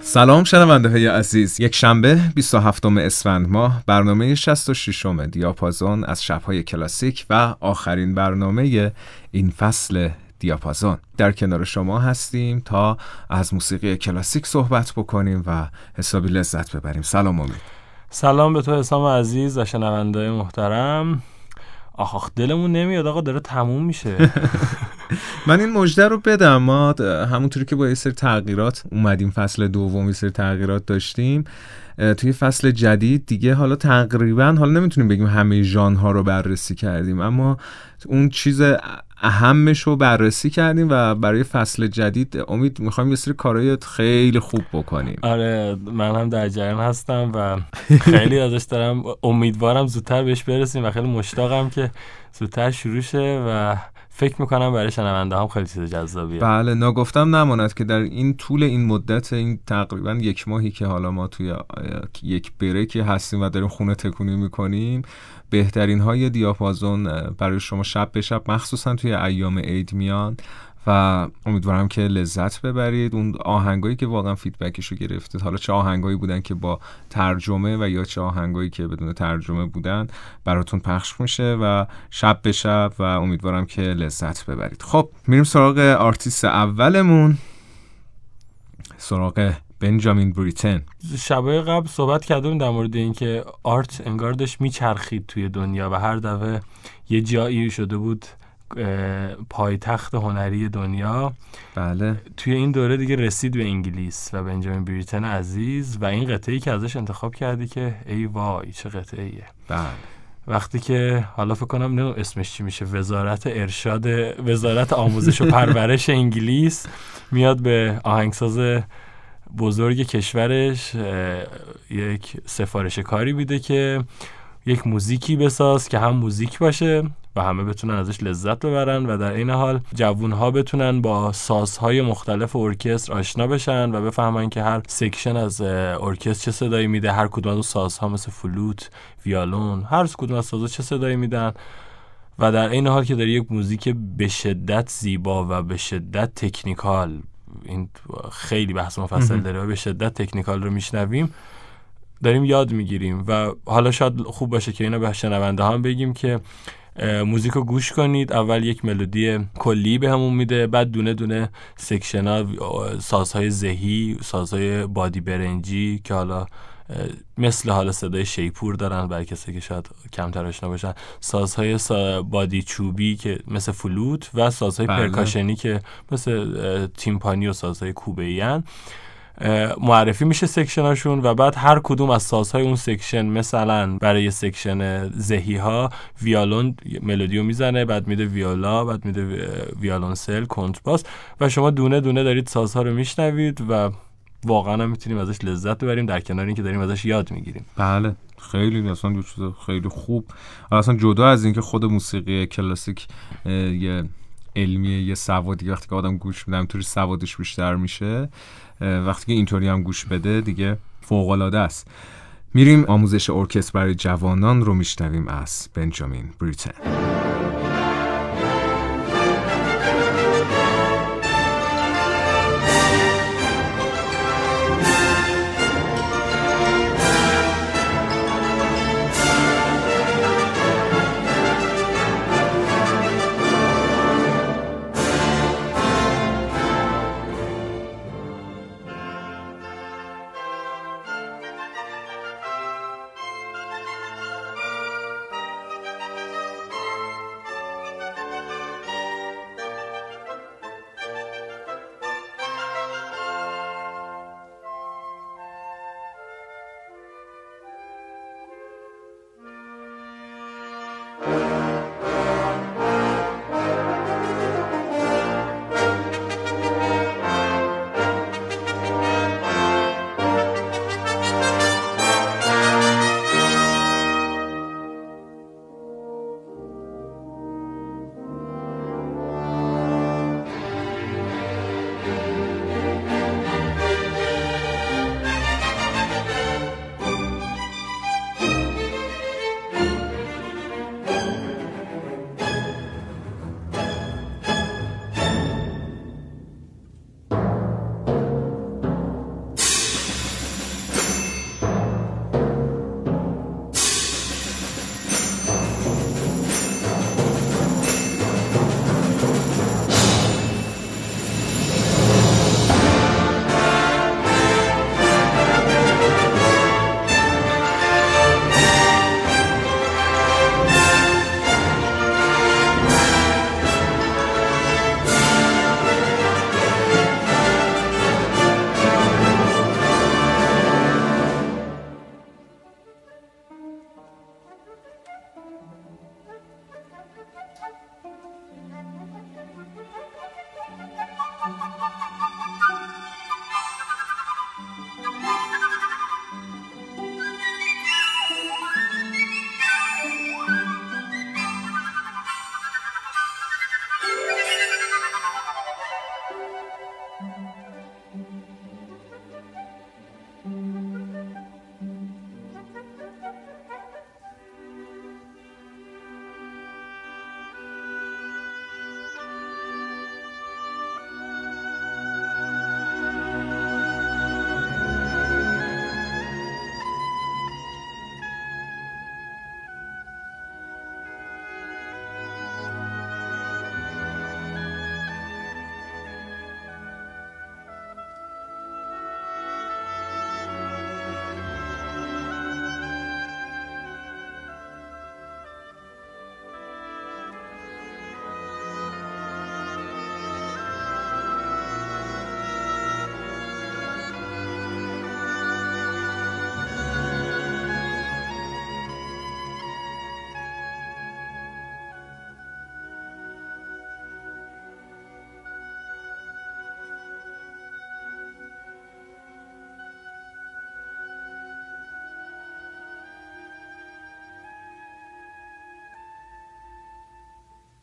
سلام شنونده های عزیز. یک شنبه 27 اسفند ماه برنامه 66 م دیاپازون از شبهای کلاسیک و آخرین برنامه این فصل دیاپازون. در کنار شما هستیم تا از موسیقی کلاسیک صحبت بکنیم و حسابی لذت ببریم. سلام امید. سلام به تو حسام عزیز و شنونده محترم. آخ آخ دلمون نمیاد آقا داره تموم میشه. من این مژده رو بدم. ما همونطوری که با یه سری تغییرات اومدیم فصل دوم یه سری تغییرات داشتیم. توی فصل جدید دیگه حالا تقریبا حالا نمی‌تونیم بگیم همه ژانرها رو بررسی کردیم اما اون چیز اهمش رو بررسی کردیم و برای فصل جدید امید می‌خوایم یه سری کارهای خیلی خوب بکنیم. آره من هم در جریان هستم و خیلی ازش دارم امیدوارم زودتر بهش برسیم و خیلی مشتاقم که زودتر شروع شه و فکر می‌کنم برای شنونده هم خیلی چیز جذابیه. بله ناگفتم نماند که در این طول این مدت این تقریبا یک ماهی که حالا ما توی یک بریکی هستیم و داریم خونه تکونی می‌کنیم بهترین های دیاپازون برای شما شب به شب مخصوصا توی ایام عید میان و امیدوارم که لذت ببرید. اون آهنگایی که واقعا فیدبکش رو گرفتید. حالا چه آهنگایی بودن که با ترجمه و یا چه آهنگایی که بدون ترجمه بودن براتون پخش میشه و شب به شب و امیدوارم که لذت ببرید. خب میریم سراغ آرتیست اولمون. سراغ بنجامین بریتن. شبای قبل صحبت کردیم در مورد اینکه art انگار داشت میچرخید توی دنیا و هر دفعه یه جایی شده بود پایتخت هنری دنیا. بله. توی این دوره دیگه رسید به انگلیس و بنجامین بریتن عزیز و این قطعه ای که ازش انتخاب کردی که ای وای چه قطعه ایه بله. وقتی که حالا فکر کنم نه اسمش چی میشه وزارت ارشاد وزارت آموزش و پرورش انگلیس میاد به آهنگساز بزرگ کشورش یک سفارش کاری میده که یک موزیکی بساز که هم موزیک باشه و همه بتونن ازش لذت ببرن و در عین حال جوون بتونن با سازهای مختلف ارکستر آشنا بشن و بفهمن که هر section از ارکستر چه صدایی میده هر کدوم از سازها مثل فلوت ویالون هر کدوم از سازها چه صدایی میدن و در عین حال که داره یک موزیک به شدت زیبا و به شدت technical این خیلی بحث مفصل داره و به شدت technical رو میشنویم داریم یاد می‌گیریم و حالا شاید خوب باشه که اینو به شنونده هم بگیم که موزیک رو گوش کنید. اول یک ملودی کلی بهمون میده بعد دونه دونه section ها سازهای زهی سازهای بادی برنجی که حالا مثل حالا صدای شیپور دارن برای کسی که شاید کمتر آشنا باشن. سازهای سا بادی چوبی که مثل فلوت و سازهای بله. percussion ی که مثل تیمپانی و سازهای کوبه معرفی میشه section اشون و بعد هر کدوم از سازهای اون section مثلا برای section زهی ها ویالون ملودیو می‌زنه بعد میده ویولا بعد میده ویالونسل کنترباس. و شما دونه دونه دارید سازها رو میشنوید و واقعا هم می‌تونیم ازش لذت ببریم در کنار اینکه داریم ازش یاد می‌گیریم. بله. خیلی اصلا دو چیز خیلی خوب. اصلا جدا از اینکه خود موسیقی کلاسیک یه علمیه یه سوادی وقتی که آدم گوش میده توری سوادش بیشتر میشه وقتی که اینطوری هم گوش بده دیگه فوق العاده است. میریم آموزش ارکستر برای جوانان رو میشنویم از بنجامین بریتن.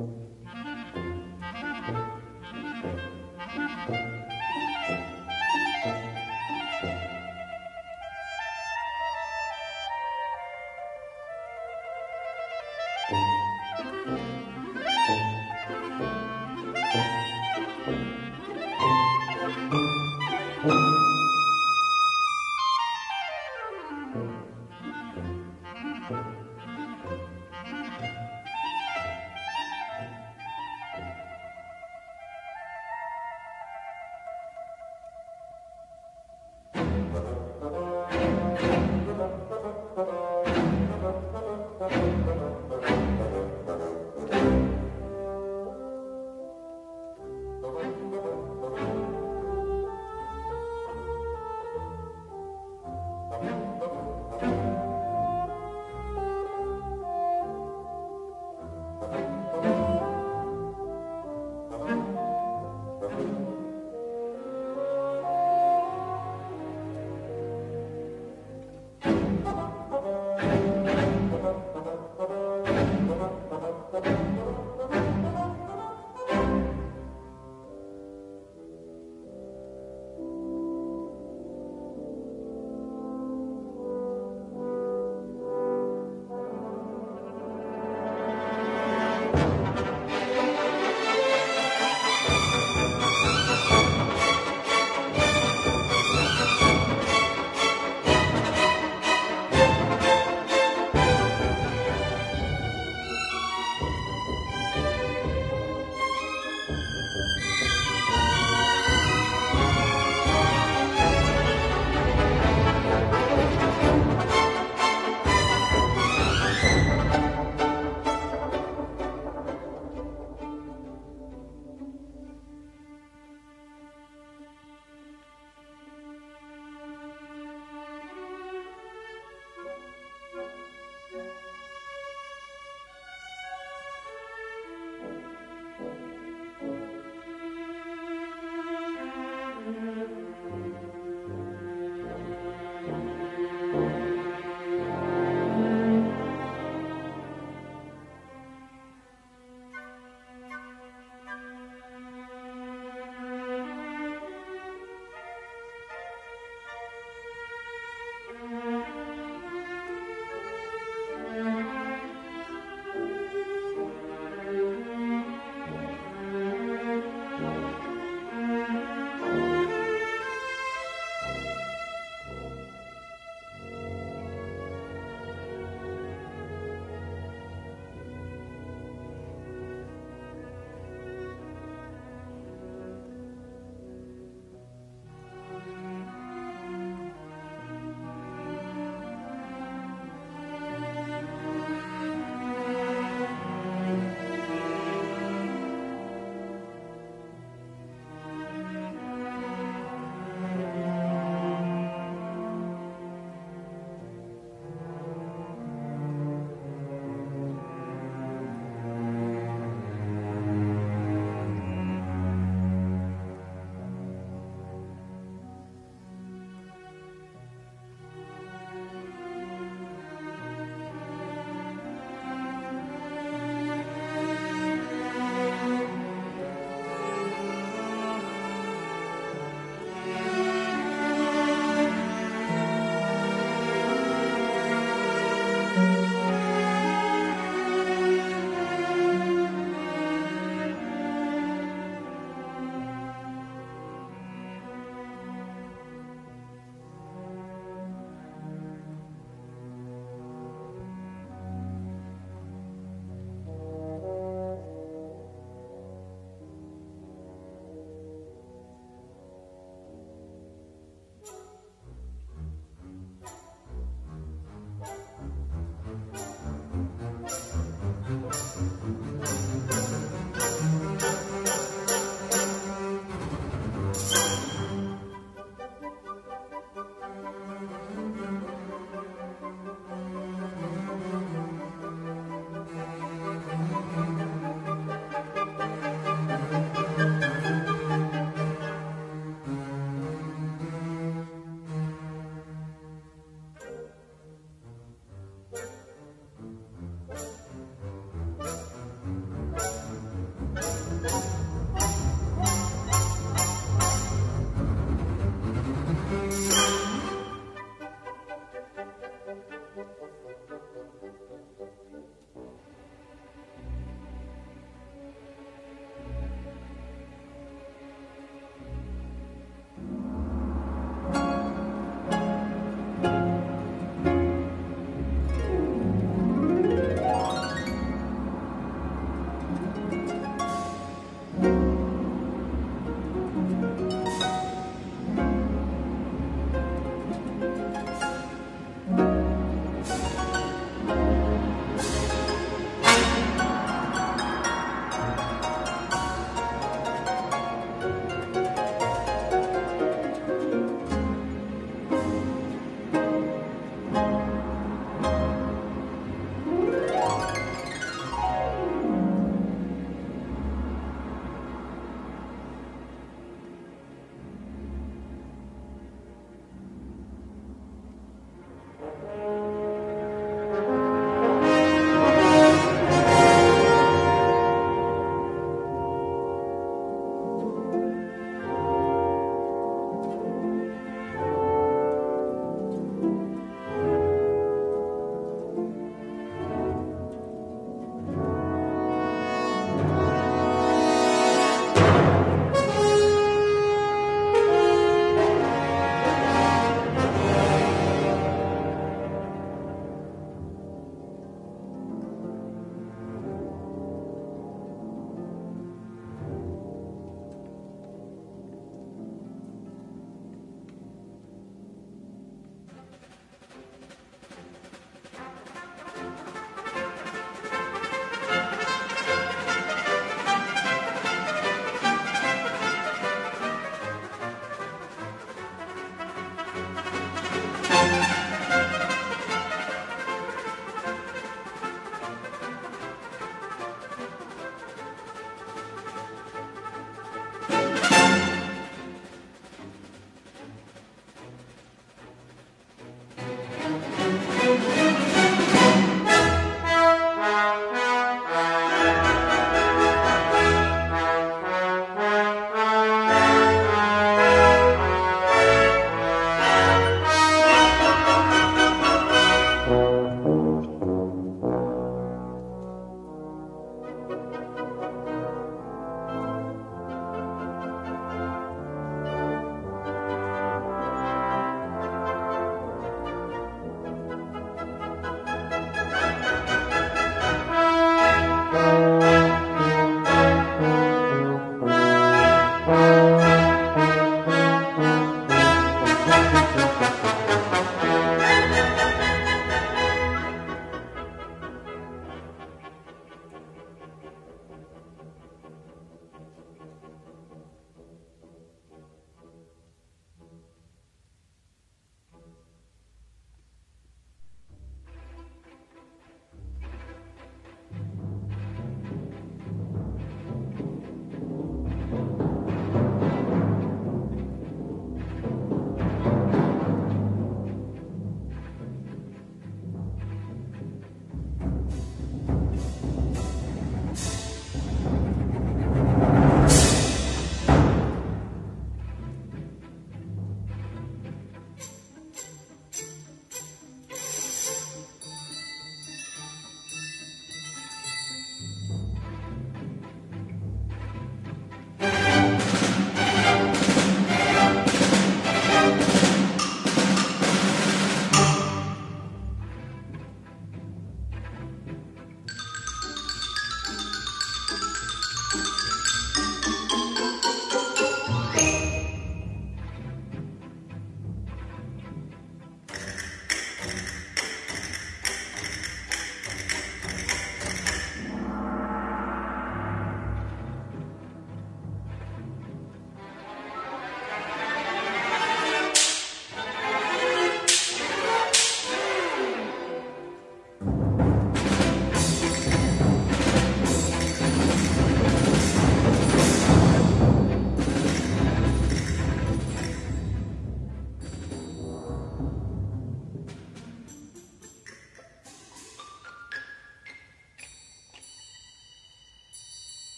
morning.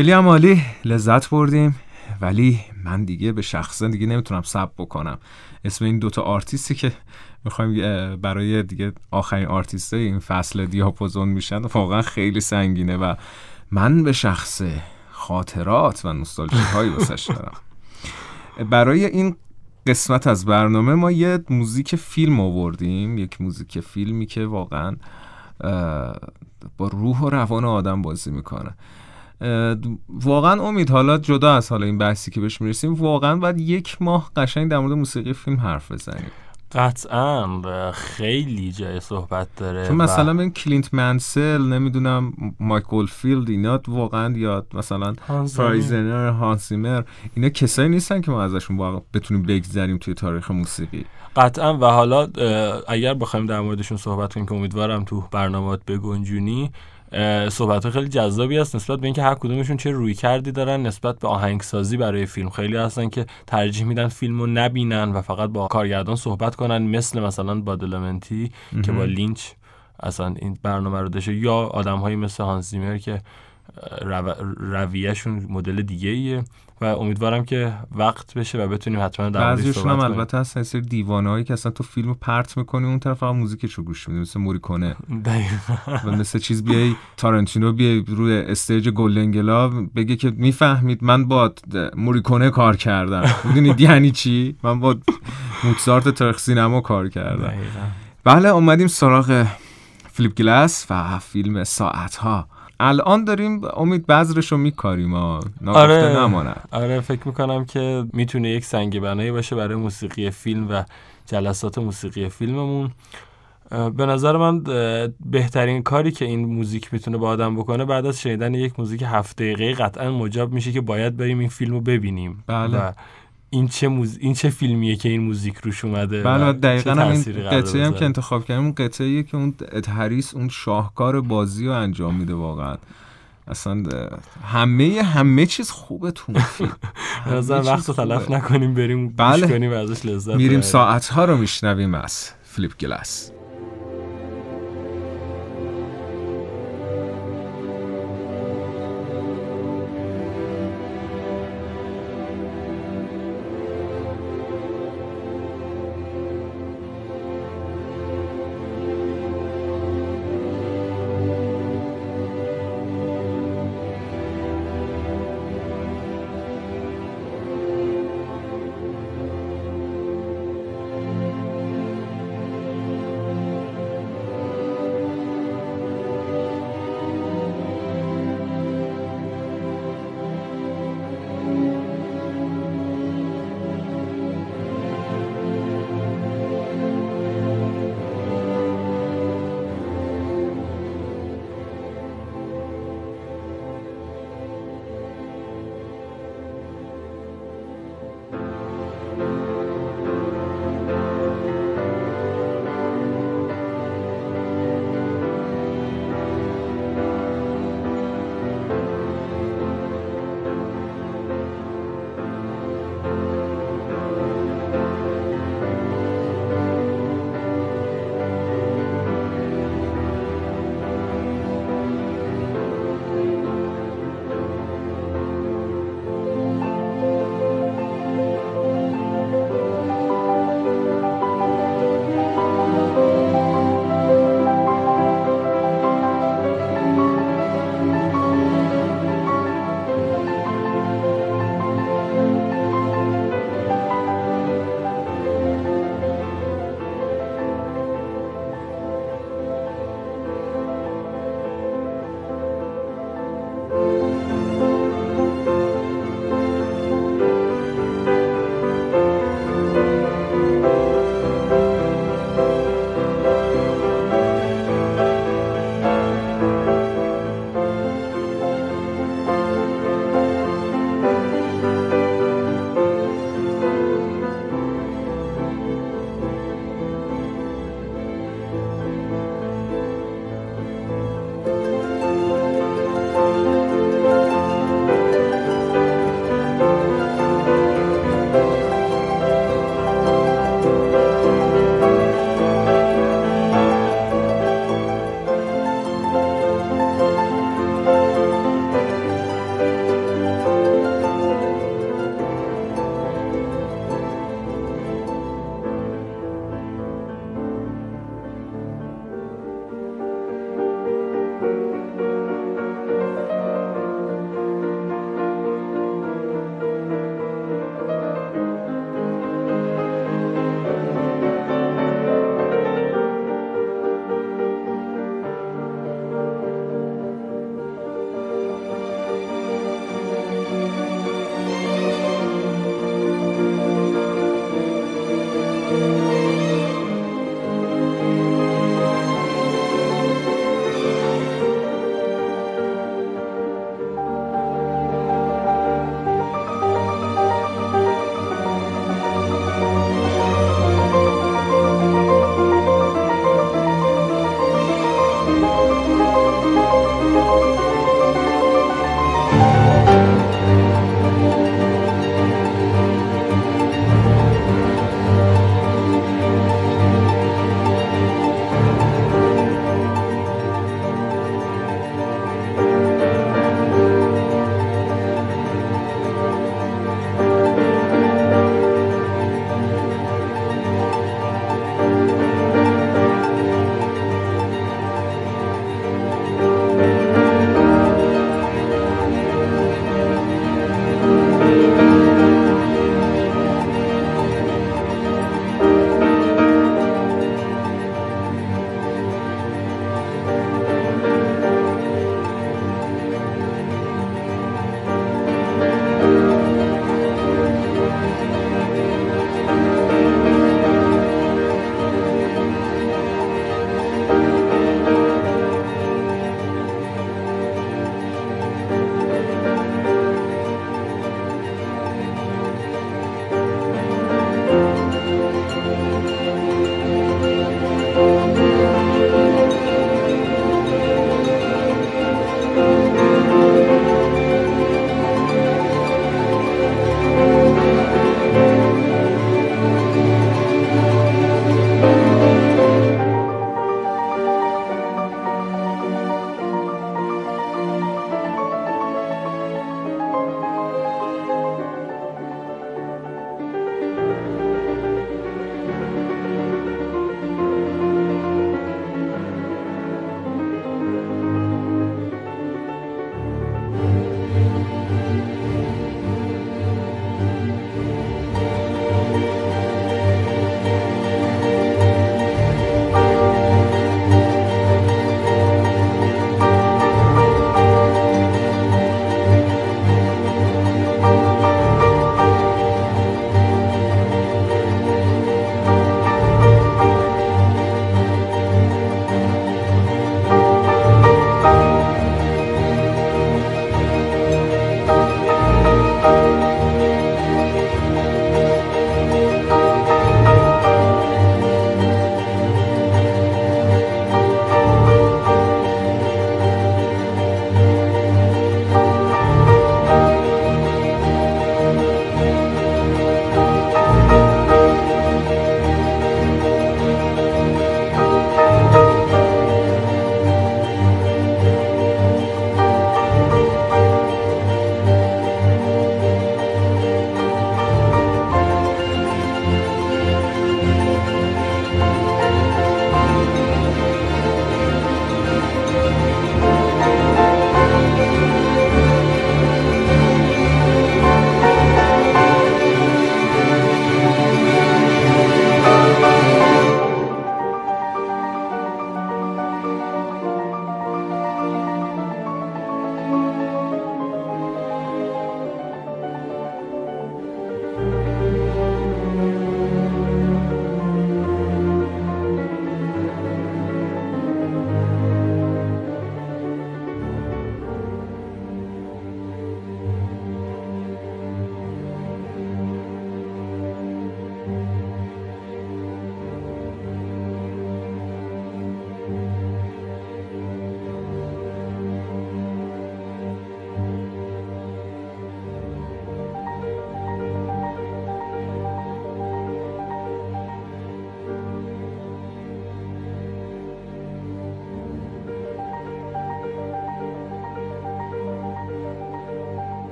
خیلی هم عالی لذت بردیم. ولی من دیگه به شخصا دیگه نمی‌تونم صبر بکنم. اسم این دوتا آرتیستی که می‌خوایم برای دیگه آخرین آرتیست این فصل دیاپازون میشن واقعا خیلی سنگینه و من به شخص خاطرات و نوستالژی هایی واسش دارم. برای این قسمت از برنامه ما یه موزیک فیلم آوردیم یک موزیک فیلمی که واقعا با روح و روان آدم بازی می‌کنه. واقعا امید حالا جدا از حالا این بحثی که بهش می‌رسیم واقعا باید یک ماه قشنگ در مورد موسیقی فیلم حرف بزنیم. قطعا خیلی جای صحبت داره چون مثلا این کلینت منسل نمی‌دونم مایکل فیلد اینا واقعا یا مثلا پرایزنر هانس زیمر اینا کسایی نیستن که ما ازشون واقعا بتونیم بگذریم توی تاریخ موسیقی. قطعا و حالا اگر بخوایم در موردشون صحبت کنیم که امیدوارم تو برنامهات بگنجونی صحبت خیلی جذابی است نسبت به اینکه هر کدومشون چه روی کردی دارن نسبت به آهنگسازی برای فیلم. خیلی هستن که ترجیح میدن فیلم رو نبینن و فقط با کارگردان صحبت کنن مثل مثلا بادلمنتی که با لینچ اصلا این برنامه رو داشته یا آدم هایی مثل هانزیمر که رو... رویهشون مدل دیگه ایه و امیدوارم که وقت بشه و بتونیم حتما در موردش صحبت هم البته هستن سری دیوانه هایی که اصلا تو فیلمو پرت می‌کنی اون طرف فقط موزیکش رو گوش میدی مثل موریکونه. و مثل چیز بیای تارانتینو بیاد روی stage گلدن بگه که می‌فهمید من با موریکونه کار کردم. می‌دونید یعنی چی؟ من با موتزارت تاریخ سینما کار کردم. بله اومدیم سراغ فیلیپ گلس و فیلم ساعت ها الان داریم امید بذرش رو میکاریم آره. نماند. آره فکر می‌کنم که می‌تونه یک سنگ بنایی باشه برای موسیقی فیلم و جلسات موسیقی فیلممون. به نظر من بهترین کاری که این موزیک می‌تونه با آدم بکنه بعد از شنیدن یک موزیک هفت دقیقه قطعا مجاب میشه که باید بریم این فیلم رو ببینیم. بله. و این چه موز... این چه فیلمیه که این موزیک روش اومده بله دقیقا هم این قطعه هم که انتخاب کردیم اون قطعه که اون هریس اون شاهکار بازی رو انجام میده واقعا. اصلا همه همه چیز خوبه تو فیلم. نظر وقت رو تلف نکنیم بریم بله. کنیم ازش لذت میریم ساعت ها رو میشنویم از فلیپ گلاس.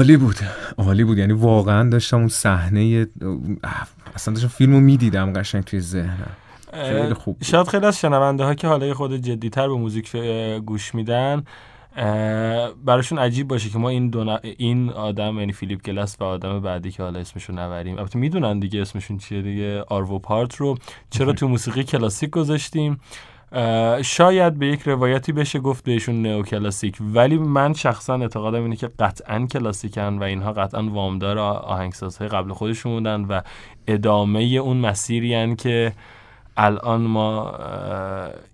عالی بود. عالی بود. یعنی واقعا داشتم اون صحنه اصلا داشتم فیلمو می‌دیدم قشنگ توی ذهنم. خیلی خوب بود. شاید خیلی از شنونده ها که حالا خود جدیتر به موزیک گوش میدن براشون عجیب باشه که ما این دو ن- این آدم یعنی فیلیپ گلس و آدم بعدی که حالا اسمشون نبریم. البته می‌دونن دیگه اسمشون چیه دیگه. آرو پارت رو. چرا تو موسیقی کلاسیک گذاشتیم؟ شاید به یک روایتی بشه گفت بهشون نئو کلاسیک ولی من شخصا اعتقادم اینه که قطعا کلاسیکن و اینها قطعا وامدار آهنگسازهای قبل خودشون بودن و ادامه اون مسیری که الان ما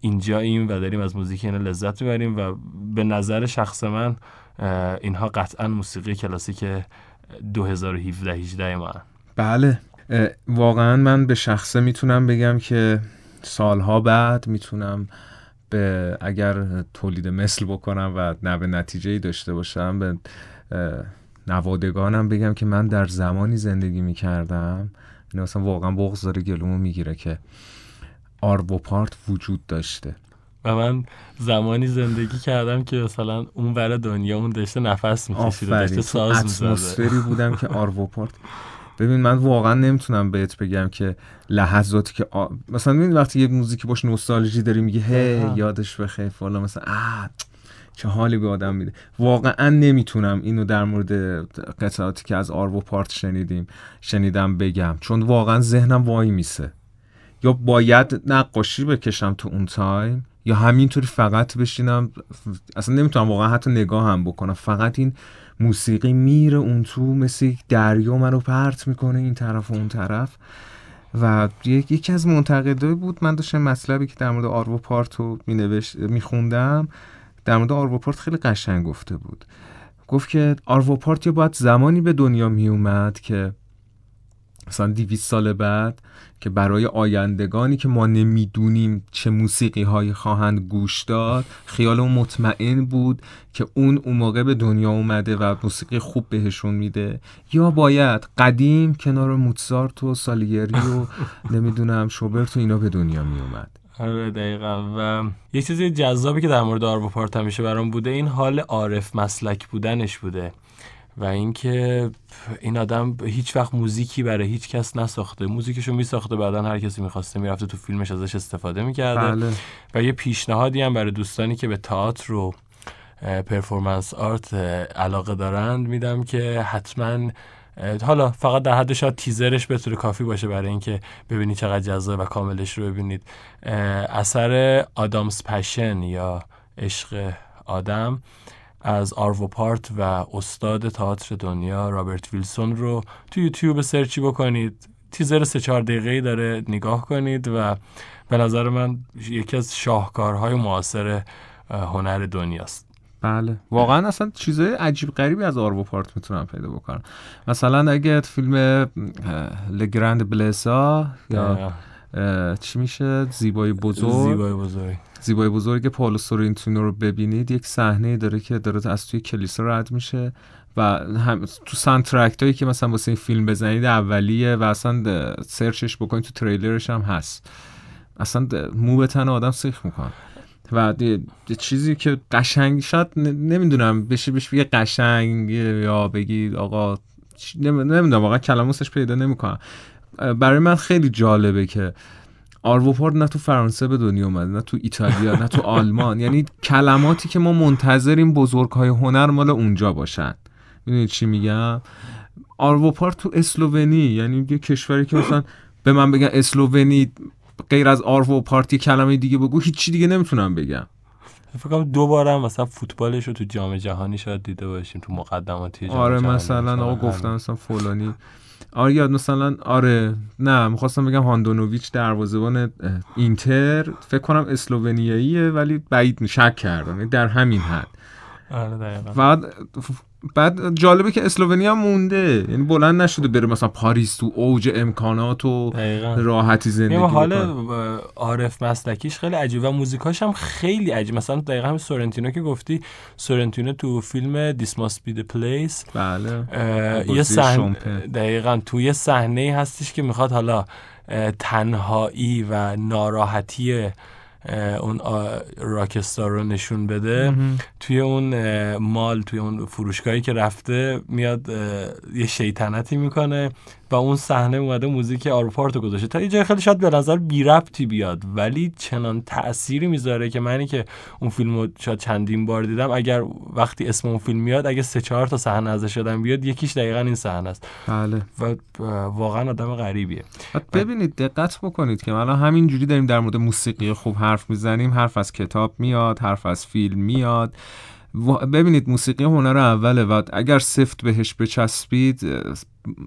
اینجاییم و داریم از موزیک اینا لذت می‌بریم و به نظر شخص من اینها قطعا موسیقی کلاسیک 2017 18 ما. بله واقعا من به شخصه می‌تونم بگم که سالها بعد می‌تونم به اگر تولید مثل بکنم و نه به نتیجه ای داشته باشم به نوادگانم بگم که من در زمانی زندگی می‌کردم. این مثلا واقعا بغض داره گلومو می‌گیره که آرو پارت وجود داشته. و من زمانی زندگی کردم که مثلا اون ور دنیا اون داشته نفس می‌کشید و داشته ساز می‌زده. اتمسفری بودم که آرو پارت ببین من واقعا نمی‌تونم بهت بگم که لحظاتی که آ... مثلا ببین وقتی یه موزیکی باش نوستالژی داری میگه هی. یادش بخیر فلان مثلا آه چه حالی به آدم میده. واقعا نمی‌تونم اینو در مورد قطعاتی که از آروو پارت شنیدیم شنیدم بگم. چون واقعا ذهنم وایمیسه. یا باید نقاشی بکشم تو اون تایم یا همینطوری فقط بشینم اصلا نمی‌تونم واقعا حتی نگاه هم بکنم. فقط این موسیقی میره اون تو مثل یک دریا منو پرت می‌کنه این طرف و اون طرف. و یک- یکی از منتقدایی بود. من داشتم مطلبی که در مورد آروو پارت رو میخوندم. در مورد آرو پارت خیلی قشنگ گفته بود. گفت که آرو پارت یا باید زمانی به دنیا میومد که مثلا 200 سال بعد که برای آیندگانی که ما نمی‌دونیم چه موسیقی هایی خواهند گوش داد خیال اون مطمئن بود که اون اون موقع به دنیا اومده و موسیقی خوب بهشون میده. یا باید قدیم کنار موتزارت و سالیری و نمی‌دونم شوبرت و اینا به دنیا میومد آره دقیقا. و یه چیزی جذابی که در مورد آروو پارت همیشه برام بوده این حال عارف مسلک بودنش بوده. و اینکه این آدم هیچ وقت موزیکی برای هیچ کس نساخته. موزیکشو میساخته بعدا هر کسی می‌خواسته می‌رفته تو فیلمش ازش استفاده می‌کرده. بله. و یه پیشنهادی هم برای دوستانی که به تئاتر و اه، performance art علاقه دارند میدم که حتما حالا فقط در حد شاید تیزرش به طور کافی باشه برای اینکه ببینید چقدر جذاب و کاملش رو ببینید. اثر آدامز پشن یا عشق آدم. از آرو پارت و استاد تئاتر دنیا رابرت ویلسون رو تو یوتیوب سرچی بکنید. تیزر سه چهار دقیقه‌ای داره نگاه کنید و به نظر من یکی از شاهکارهای معاصر هنر دنیاست. بله. واقعا اصلا چیزای عجیب غریبی از آرو پارت می‌تونم پیدا بکنم مثلا اگه فیلم لگرند بلسا یا چی میشه؟ زیبای بزرگ. زیبای بزرگ. زیبای بزرگ پائولو سورنتینو رو ببینید. یک صحنه داره که داره از توی کلیسا رد میشه و هم تو سانترکت هایی که مثلا واسه این فیلم بزنید اولیه و اصلا سرچش بکنید تو تریلرش هم هست. اصلا مو به تن آدم سیخ می‌کنه. و ده چیزی که قشنگ شاید نمی‌دونم بشه بشه بگه قشنگ یا بگید آقا نمی‌دونم واقعا کلماتش پیدا نمی‌کنم. برای من خیلی جالبه که آروپارد نه تو فرانسه به دنیا اومده نه تو ایتالیا نه تو آلمان. یعنی کلماتی که ما منتظریم بزرگ های هنر مال اونجا باشن. می‌دونید چی میگم؟ آروپارد تو اسلوونی یعنی یه کشوری که مثلا به من بگن اسلوونی غیر از آرو پارتی کلمه دیگه بگو هیچی دیگه نمی‌تونم بگم. فکر کنم دو بارم مثلا فوتبالش رو تو جام جهانی شاید دیده باشیم تو مقدماتی جام آره جهانی. مثلا آقا. گفتن مثلا فلانی آره یاد مثلا آره نه می‌خواستم بگم هاندونوویچ دروازه‌بان اینتر فکر کنم اسلوونیاییه ولی بعید شک کردم یعنی در همین حد. آره دقیقا. بعد بعد جالبه که اسلوونیا هم مونده یعنی بلند نشده بره مثلا پاریس تو اوج امکانات و دقیقا راحتی زندگی یه حال بکنه. اه، عارف مسلکیش خیلی عجیب و موزیکاش هم خیلی عجیب مثلا دقیقا همین سورنتینو که گفتی سورنتینو تو فیلم دیس ماست بی پلیس بله یه صحنه. دقیقا تو یه صحنه هستش که می‌خواد حالا تنهایی و ناراحتی اون راکستار رو نشون بده. توی اون مال توی اون فروشگاهی که رفته میاد یه شیطنتی می‌کنه. و اون صحنه اومده موزیک آروپارت رو گذاشته. تا یه جای خیلی شاید به نظر بی ربطی بیاد ولی چنان تأثیری می‌ذاره که منی که اون فیلم رو شاید چندین بار دیدم اگر وقتی اسم اون فیلم میاد اگه سه چهار تا صحنه ازش یادم بیاد یکیش دقیقا این صحنه است. بله. و واقعا آدم غریبیه. ببینید دقت بکنید که الان همینجوری داریم در مورد موسیقی خوب حرف می‌زنیم. حرف از کتاب میاد حرف از فیلم میاد. ببینید موسیقی هنر اوله و اگر سفت بهش بچسبید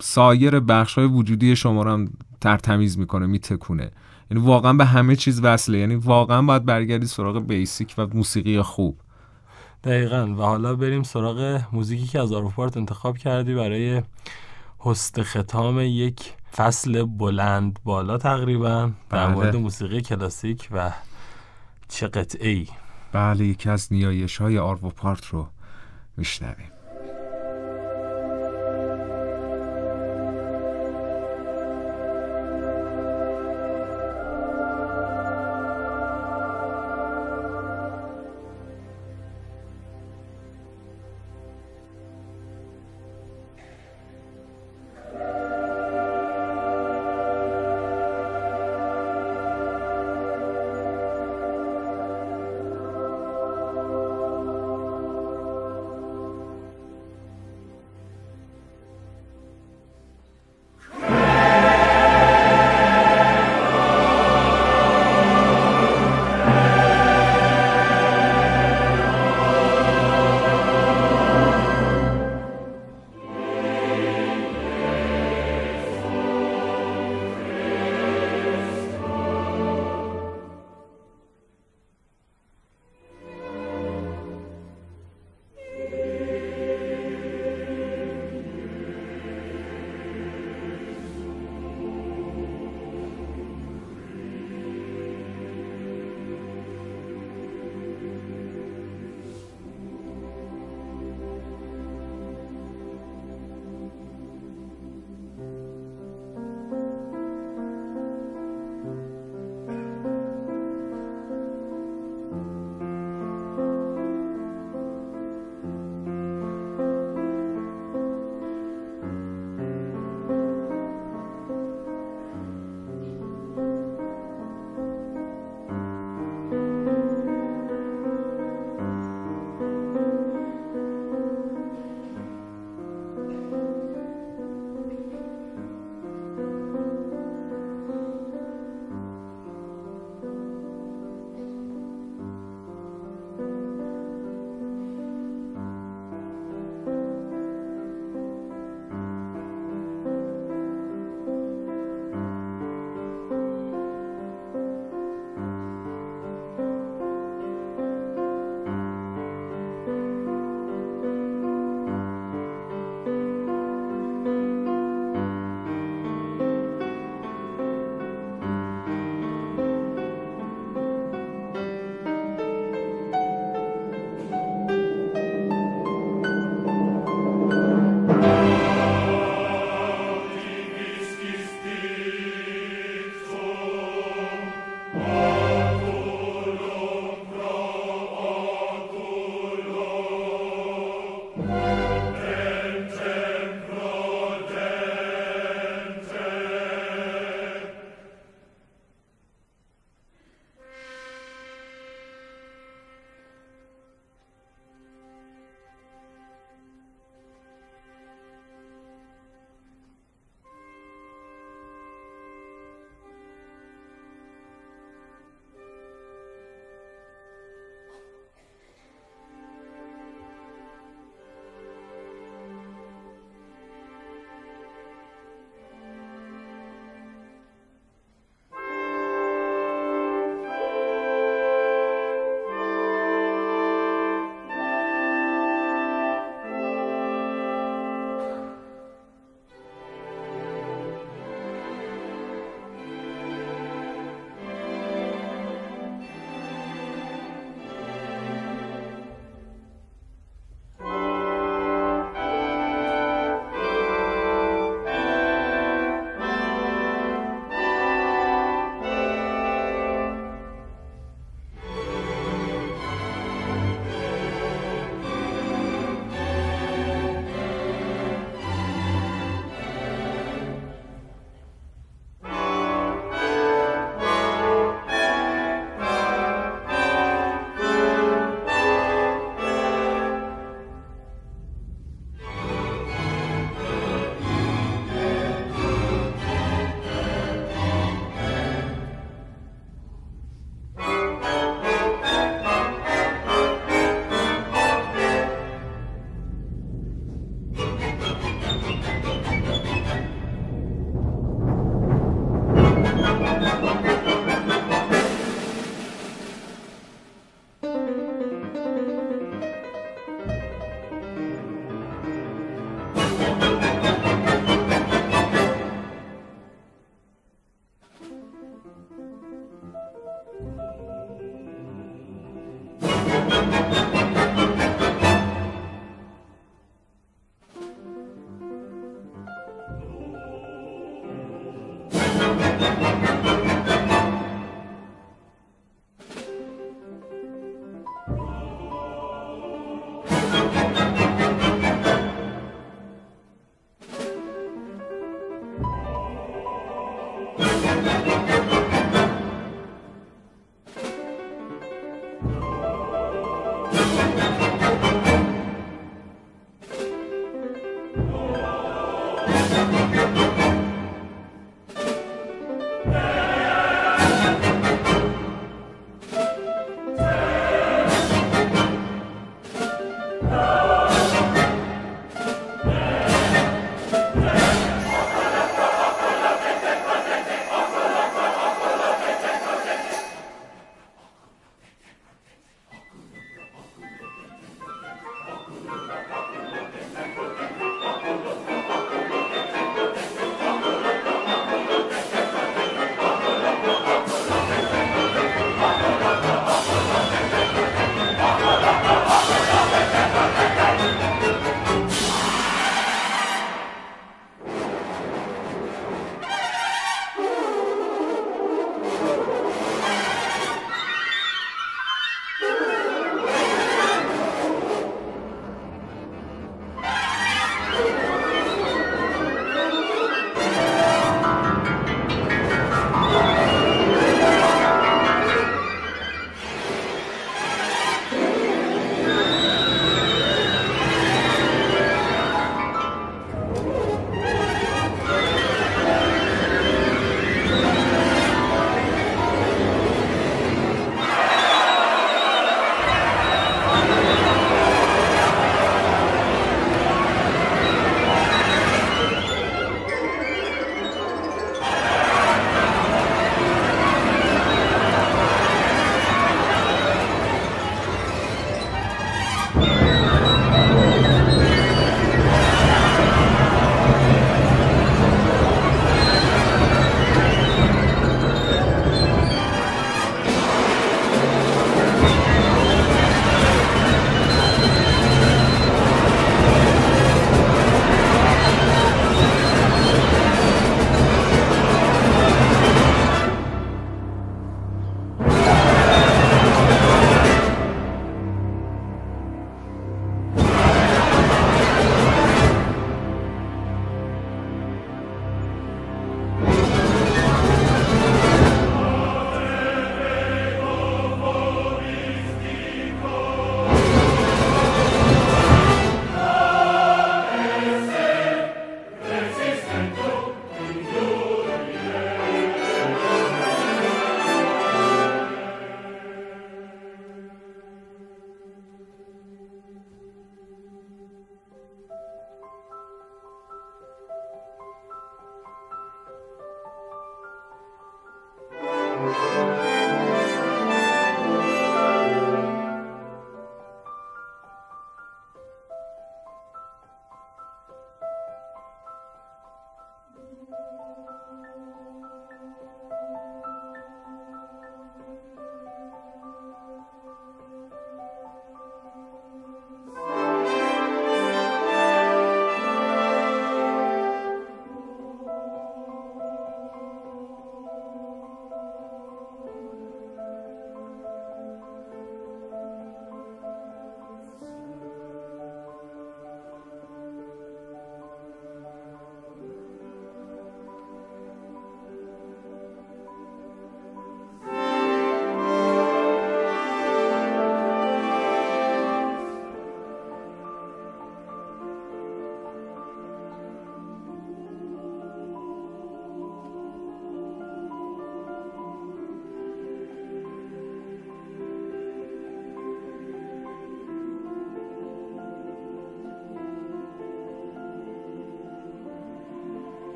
سایر بخش های وجودی شما رو هم ترتمیز می‌کنه میتکونه. یعنی واقعا به همه چیز وصله. یعنی واقعا باید برگردی سراغ بیسیک و موسیقی خوب. دقیقا. و حالا بریم سراغ موزیکی که از آروپارت انتخاب کردی برای هست ختام یک فصل بلند بالا تقریبا در بله. مورد موسیقی کلاسیک و چه قطعه ای بله یکی از نیایش های آرو پارت رو میشنویم.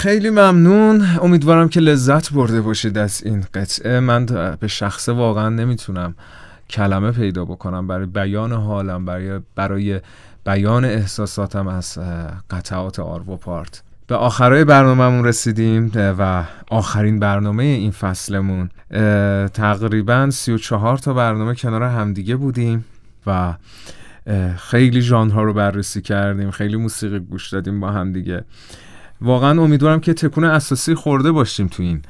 خیلی ممنون. امیدوارم که لذت برده باشید از این قطعه. من به شخص واقعا نمی‌تونم کلمه پیدا بکنم. برای بیان حالم برای برای بیان احساساتم از قطعات آرو پارت. به آخرای برنامهمون رسیدیم و آخرین برنامه این فصلمون. تقریبا 34 تا برنامه کنار همدیگه بودیم و خیلی ژانرها رو بررسی کردیم خیلی موسیقی گوش دادیم با همدیگه. واقعا امیدوارم که تکون اساسی خورده باشیم تو این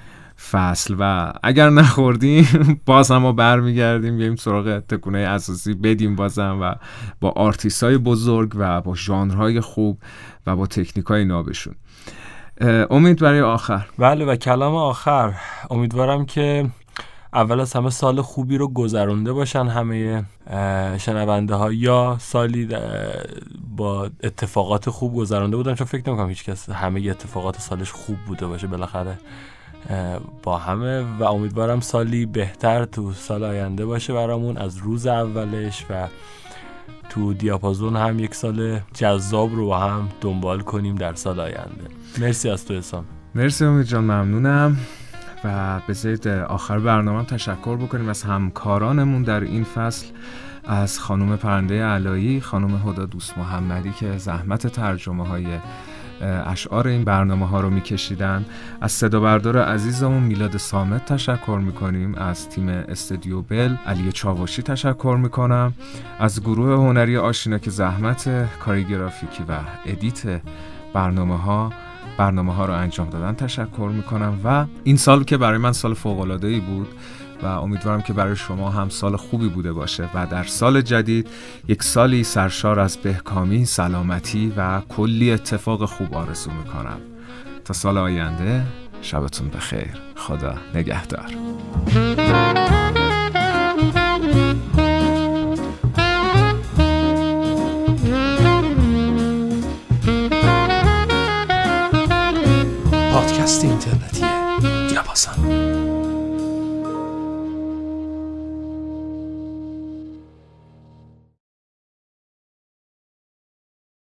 فصل و اگر نخوردیم باز هم ما برمیگردیم بیایم سراغ تکونه اساسی بدیم بازم و با آرتیست های بزرگ و با ژانرهای خوب و با تکنیک های نابشون امید برای آخر. بله و کلام آخر. امیدوارم که اول از همه سال خوبی رو گذرونده باشن همه شنونده ها یا سالی با اتفاقات خوب گذرونده بودن چون فکر نمی‌کنم هیچ کس همه اتفاقات سالش خوب بوده باشه بالاخره با همه. و امیدوارم سالی بهتر تو سال آینده باشه برامون از روز اولش و تو دیاپازون هم یک سال جذاب رو با هم دنبال کنیم در سال آینده. مرسی از تو حسام. مرسی امید جان. ممنونم. و بذارید آخر برنامه تشکر بکنیم از همکارانمون در این فصل از خانم پرنده علایی خانم هدا دوست محمدی که زحمت ترجمه های اشعار این برنامه ها رو میکشیدن. از صدا بردار عزیزمون میلاد سامت تشکر می‌کنیم. از تیم استودیو بل علی چاوشی تشکر می‌کنم. از گروه هنری آشینا که زحمت کاری گرافیکی و edit برنامه ها برنامه ها رو انجام دادن. تشکر می‌کنم. و این سال که برای من سال فوق ای بود و امیدوارم که برای شما هم سال خوبی بوده باشه و در سال جدید یک سالی سرشار از بهکامی، سلامتی و کلی اتفاق خوب آرزو می‌کنم. تا سال آینده شبتون بخیر. خدا نگهدار.